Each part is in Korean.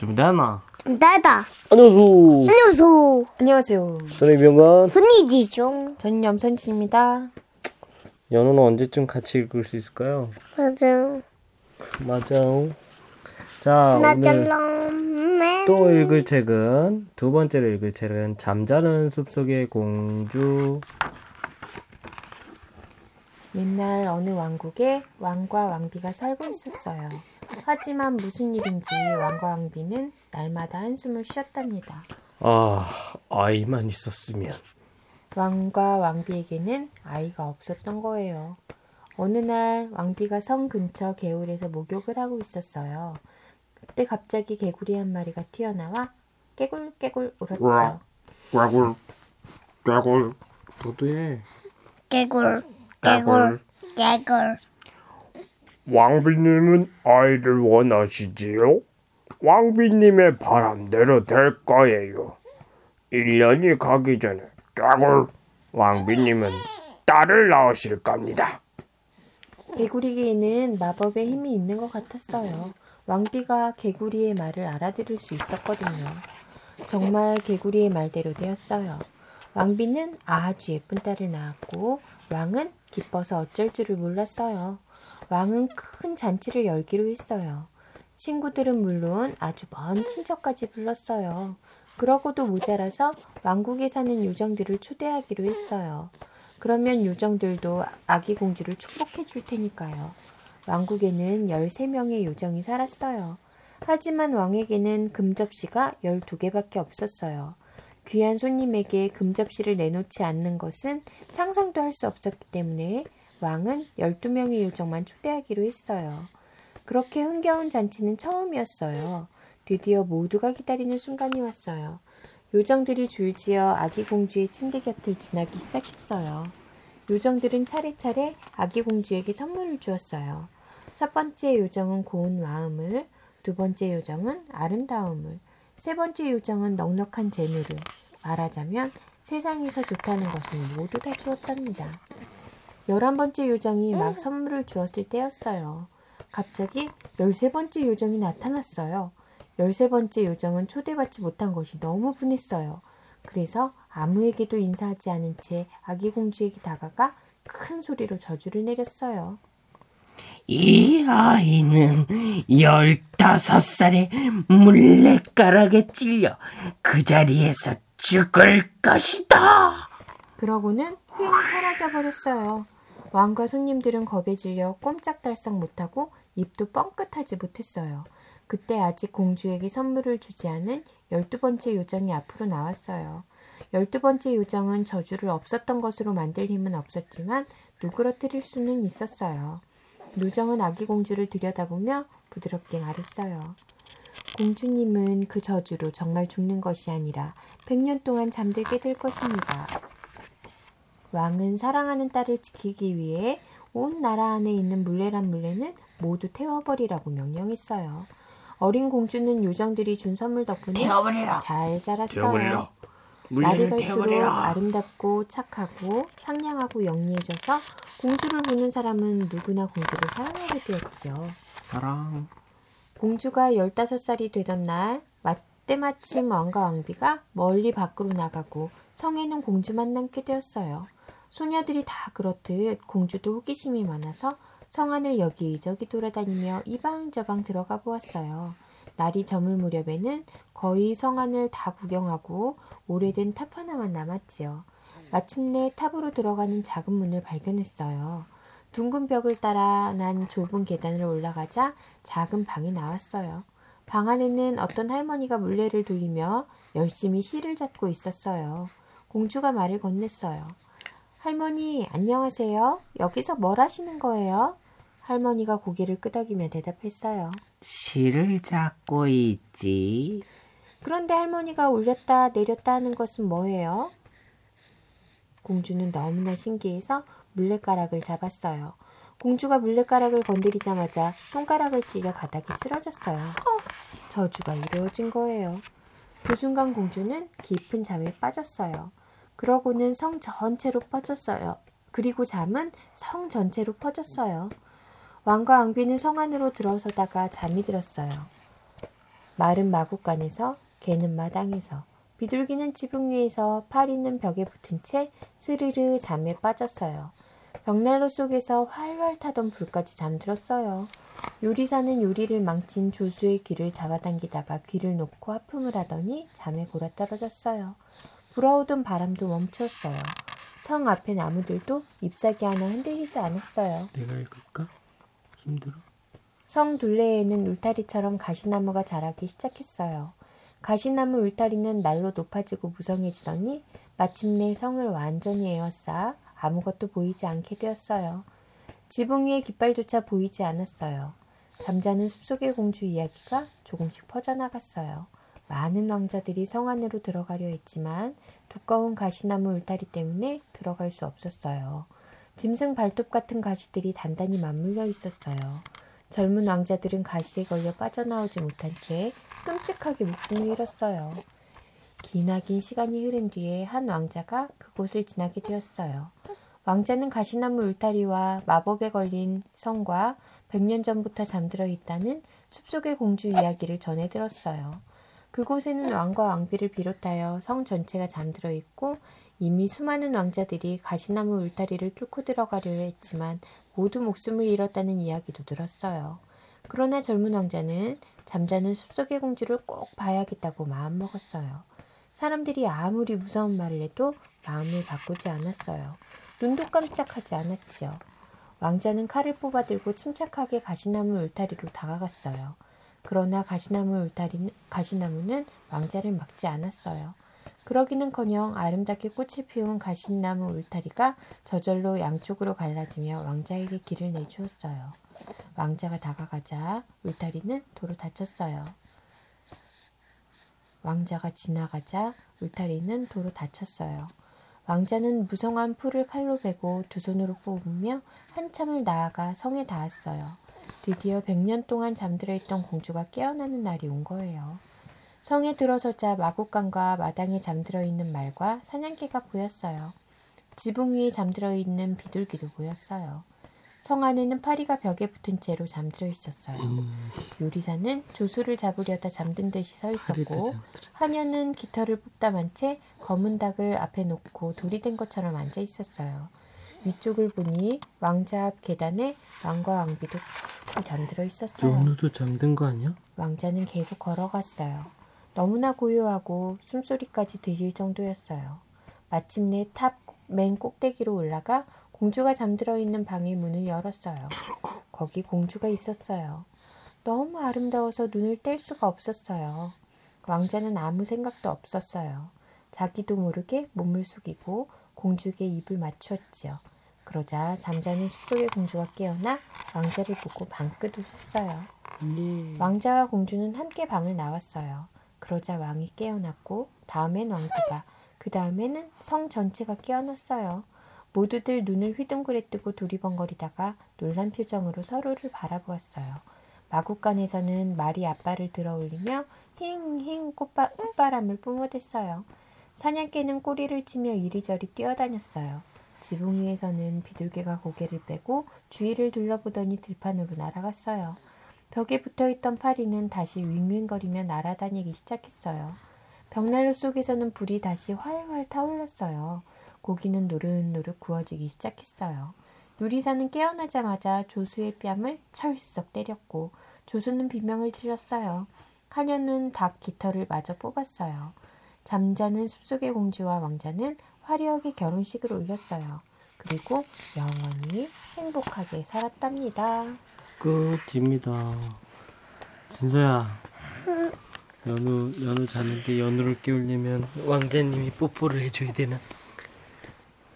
준비됐나? 나다. 안녕하세요. 안녕하세요. 안녕하세요. 저는 이병건. 손이지죠. 저는 염선치입니다. 연호는 언제쯤 같이 읽을 수 있을까요? 맞아요. 맞아요. 자, 오늘 나잘라맨. 또 읽을 책은 두 번째로 읽을 책은 잠자는 숲속의 공주. 옛날 어느 왕국에 왕과 왕비가 살고 있었어요. 하지만 무슨 일인지 왕과 왕비는 날마다 한숨을 쉬었답니다. 아, 아이만 있었으면. 왕과 왕비에게는 아이가 없었던 거예요. 어느 날 왕비가 성 근처 개울에서 목욕을 하고 있었어요. 그때 갑자기 개구리 한 마리가 튀어나와 깨굴깨굴 울었죠. 꽈굴, 꽈굴. 너도 해. 개굴. 개굴. 개굴. 왕비님은 아이를 원하시지요? 왕비님의 바람대로 될 거예요. 1년이 가기 전에 까골 왕비님은 딸을 낳으실 겁니다. 개구리에는 마법의 힘이 있는 것 같았어요. 왕비가 개구리의 말을 알아들을 수 있었거든요. 정말 개구리의 말대로 되었어요. 왕비는 아주 예쁜 딸을 낳았고 왕은 기뻐서 어쩔 줄을 몰랐어요. 왕은 큰 잔치를 열기로 했어요. 친구들은 물론 아주 먼 친척까지 불렀어요. 그러고도 모자라서 왕국에 사는 요정들을 초대하기로 했어요. 그러면 요정들도 아기 공주를 축복해 줄 테니까요. 왕국에는 13명의 요정이 살았어요. 하지만 왕에게는 금접시가 12개밖에 없었어요. 귀한 손님에게 금접시를 내놓지 않는 것은 상상도 할 수 없었기 때문에 왕은 12명의 요정만 초대하기로 했어요. 그렇게 흥겨운 잔치는 처음이었어요. 드디어 모두가 기다리는 순간이 왔어요. 요정들이 줄지어 아기 공주의 침대 곁을 지나기 시작했어요. 요정들은 차례차례 아기 공주에게 선물을 주었어요. 첫 번째 요정은 고운 마음을, 두 번째 요정은 아름다움을, 세 번째 요정은 넉넉한 재물을. 말하자면 세상에서 좋다는 것을 모두 다 주었답니다. 열한 번째 요정이 막 선물을 주었을 때였어요. 갑자기 열세 번째 요정이 나타났어요. 열세 번째 요정은 초대받지 못한 것이 너무 분했어요. 그래서 아무에게도 인사하지 않은 채 아기 공주에게 다가가 큰 소리로 저주를 내렸어요. 이 아이는 열다섯 살에 물레가락에 찔려 그 자리에서 죽을 것이다. 그러고는 휙 사라져 버렸어요. 왕과 손님들은 겁에 질려 꼼짝달싹 못하고 입도 뻥끗하지 못했어요. 그때 아직 공주에게 선물을 주지 않은 열두 번째 요정이 앞으로 나왔어요. 열두 번째 요정은 저주를 없었던 것으로 만들 힘은 없었지만 누그러뜨릴 수는 있었어요. 요정은 아기 공주를 들여다보며 부드럽게 말했어요. 공주님은 그 저주로 정말 죽는 것이 아니라 백년 동안 잠들게 될 것입니다. 왕은 사랑하는 딸을 지키기 위해 온 나라 안에 있는 물레란 물레는 모두 태워버리라고 명령했어요. 어린 공주는 요정들이 준 선물 덕분에 태워버리라. 잘 자랐어요. 태워버리라. 날이 갈수록 태워버리라. 아름답고 착하고 상냥하고 영리해져서 공주를 보는 사람은 누구나 공주를 사랑하게 되었지요. 사랑. 공주가 15살이 되던 날 때마침 왕과 왕비가 멀리 밖으로 나가고 성에는 공주만 남게 되었어요. 소녀들이 다 그렇듯 공주도 호기심이 많아서 성 안을 여기저기 돌아다니며 이방저방 들어가 보았어요. 날이 저물 무렵에는 거의 성 안을 다 구경하고 오래된 탑 하나만 남았지요. 마침내 탑으로 들어가는 작은 문을 발견했어요. 둥근 벽을 따라 난 좁은 계단을 올라가자 작은 방이 나왔어요. 방 안에는 어떤 할머니가 물레를 돌리며 열심히 실을 잣고 있었어요. 공주가 말을 건넸어요. 할머니, 안녕하세요. 여기서 뭘 하시는 거예요? 할머니가 고개를 끄덕이며 대답했어요. 실을 잡고 있지. 그런데 할머니가 올렸다 내렸다 하는 것은 뭐예요? 공주는 너무나 신기해서 물레가락을 잡았어요. 공주가 물레가락을 건드리자마자 손가락을 찔려 바닥에 쓰러졌어요. 저주가 이루어진 거예요. 그 순간 공주는 깊은 잠에 빠졌어요. 그러고는 성 전체로 퍼졌어요. 그리고 잠은 성 전체로 퍼졌어요. 왕과 왕비는 성 안으로 들어서다가 잠이 들었어요. 말은 마구간에서 개는 마당에서 비둘기는 지붕 위에서 팔 있는 벽에 붙은 채 스르르 잠에 빠졌어요. 벽난로 속에서 활활 타던 불까지 잠들었어요. 요리사는 요리를 망친 조수의 귀를 잡아당기다가 귀를 놓고 하품을 하더니 잠에 골아 떨어졌어요. 불어오던 바람도 멈추었어요. 성 앞의 나무들도 잎사귀 하나 흔들리지 않았어요. 내가 읽을까? 힘들어. 성 둘레에는 울타리처럼 가시나무가 자라기 시작했어요. 가시나무 울타리는 날로 높아지고 무성해지더니 마침내 성을 완전히 에워싸 아무것도 보이지 않게 되었어요. 지붕 위에 깃발조차 보이지 않았어요. 잠자는 숲속의 공주 이야기가 조금씩 퍼져나갔어요. 많은 왕자들이 성 안으로 들어가려 했지만 두꺼운 가시나무 울타리 때문에 들어갈 수 없었어요. 짐승 발톱 같은 가시들이 단단히 맞물려 있었어요. 젊은 왕자들은 가시에 걸려 빠져나오지 못한 채 끔찍하게 목숨을 잃었어요. 기나긴 시간이 흐른 뒤에 한 왕자가 그곳을 지나게 되었어요. 왕자는 가시나무 울타리와 마법에 걸린 성과 100년 전부터 잠들어 있다는 숲속의 공주 이야기를 전해 들었어요. 그곳에는 왕과 왕비를 비롯하여 성 전체가 잠들어 있고 이미 수많은 왕자들이 가시나무 울타리를 뚫고 들어가려 했지만 모두 목숨을 잃었다는 이야기도 들었어요. 그러나 젊은 왕자는 잠자는 숲속의 공주를 꼭 봐야겠다고 마음먹었어요. 사람들이 아무리 무서운 말을 해도 마음을 바꾸지 않았어요. 눈도 깜짝하지 않았지요. 왕자는 칼을 뽑아들고 침착하게 가시나무 울타리로 다가갔어요. 그러나 가시나무 울타리는 가시나무는 왕자를 막지 않았어요. 그러기는커녕 아름답게 꽃을 피운 가시나무 울타리가 저절로 양쪽으로 갈라지며 왕자에게 길을 내주었어요. 왕자가 다가가자 울타리는 도로 닫혔어요. 왕자가 지나가자 울타리는 도로 닫혔어요. 왕자는 무성한 풀을 칼로 베고 두 손으로 뽑으며 한참을 나아가 성에 닿았어요. 드디어 100년 동안 잠들어 있던 공주가 깨어나는 날이 온 거예요. 성에 들어서자 마구간과 마당에 잠들어 있는 말과 사냥개가 보였어요. 지붕 위에 잠들어 있는 비둘기도 보였어요. 성 안에는 파리가 벽에 붙은 채로 잠들어 있었어요. 요리사는 조수를 잡으려다 잠든 듯이 서 있었고 하녀는 깃털을 뽑다만 채 검은 닭을 앞에 놓고 돌이 된 것처럼 앉아 있었어요. 위쪽을 보니 왕좌 앞 계단에 왕과 왕비도 푹 잠들어 있었어요. 연우도 잠든 거 아니야? 왕자는 계속 걸어갔어요. 너무나 고요하고 숨소리까지 들릴 정도였어요. 마침내 탑 맨 꼭대기로 올라가 공주가 잠들어 있는 방의 문을 열었어요. 거기 공주가 있었어요. 너무 아름다워서 눈을 뗄 수가 없었어요. 왕자는 아무 생각도 없었어요. 자기도 모르게 몸을 숙이고 공주에게 입을 맞추었지요. 그러자 잠자는 숲속의 공주가 깨어나 왕자를 보고 방긋 웃었어요. 왕자와 공주는 함께 방을 나왔어요. 그러자 왕이 깨어났고 다음엔 왕비가 그 다음에는 성 전체가 깨어났어요. 모두들 눈을 휘둥그레 뜨고 두리번거리다가 놀란 표정으로 서로를 바라보았어요. 마국간에서는 말이 앞발을 들어 올리며 힝힝 꽃바, 꽃바람을 뿜어댔어요. 사냥개는 꼬리를 치며 이리저리 뛰어다녔어요. 지붕 위에서는 비둘기가 고개를 빼고 주위를 둘러보더니 들판으로 날아갔어요. 벽에 붙어있던 파리는 다시 윙윙거리며 날아다니기 시작했어요. 벽난로 속에서는 불이 다시 활활 타올랐어요. 고기는 노릇노릇 구워지기 시작했어요. 요리사는 깨어나자마자 조수의 뺨을 철썩 때렸고 조수는 비명을 질렀어요. 하녀는 닭 깃털을 마저 뽑았어요. 잠자는 숲속의 공주와 왕자는 화려하게 결혼식을 올렸어요. 그리고 영원히 행복하게 살았답니다. 끝입니다. 진서야. 연우 연우 자는데 연우를 깨우려면 왕자님이 뽀뽀를 해줘야 되나?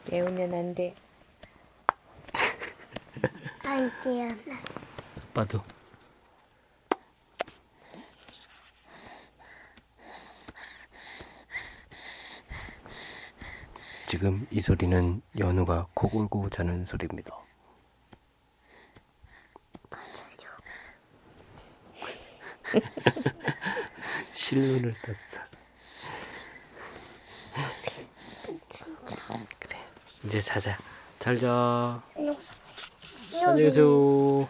깨우면 안 돼. 안 깨어나. 아빠도. 지금 이 소리는 연우가 코 골고 자는 소리입니다. 실눈을 떴어. 그래. 이제 자자. 잘 자. 안녕히 계세요.